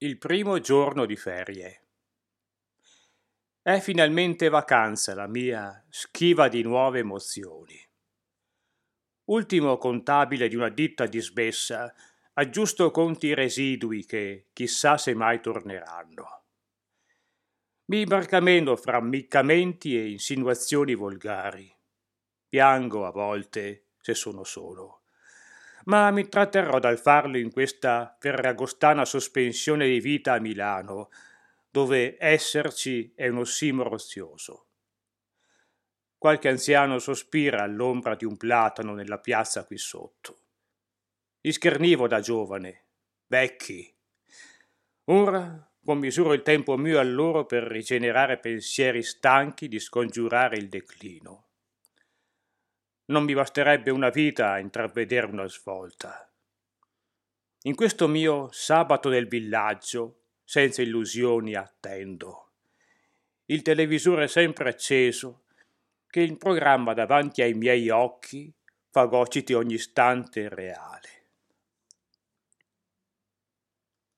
Il primo giorno di ferie. È finalmente vacanza la mia schiva di nuove emozioni. Ultimo contabile di una ditta dismessa, aggiusto conti residui che chissà se mai torneranno. Mi barcameno fra ammiccamenti e insinuazioni volgari. Piango a volte se sono solo ma mi tratterrò dal farlo in questa ferragostana sospensione di vita a Milano, dove esserci è un ossimoro ozioso. Qualche anziano sospira all'ombra di un platano nella piazza qui sotto. Li schernivo da giovane, vecchi. Ora commisuro il tempo mio a loro per rigenerare pensieri stanchi di scongiurare il declino non mi basterebbe una vita a intravedere una svolta. In questo mio sabato del villaggio, senza illusioni, attendo. Il televisore sempre acceso, che il programma davanti ai miei occhi fagociti ogni istante reale.